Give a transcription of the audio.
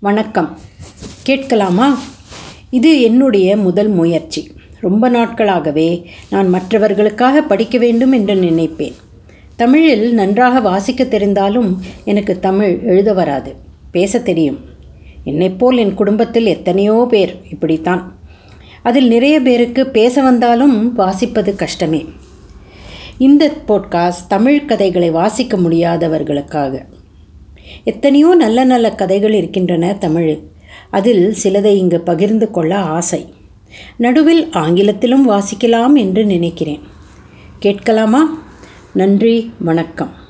வணக்கம். கேட்கலாமா? இது என்னுடைய முதல் முயற்சி. ரொம்ப நாட்களாகவே நான் மற்றவர்களுக்காக படிக்க வேண்டும் என்று நினைப்பேன். தமிழில் நன்றாக வாசிக்க தெரிந்தாலும் எனக்கு தமிழ் எழுத வராது. பேச தெரியும். என்னைப்போல் என் குடும்பத்தில் எத்தனையோ பேர் இப்படித்தான். அதில் நிறைய பேருக்கு பேச வந்தாலும் வாசிப்பது கஷ்டமே. இந்த போட்காஸ்ட் தமிழ் கதைகளை வாசிக்க முடியாதவர்களுக்காக. எத்தனையோ நல்ல நல்ல கதைகள் இருக்கின்றன தமிழில் அதில் சிலதை இங்கு பகிர்ந்து கொள்ள ஆசை. நடுவில் ஆங்கிலத்திலும் வாசிக்கலாம் என்று நினைக்கிறேன். கேட்கலாமா? நன்றி வணக்கம்.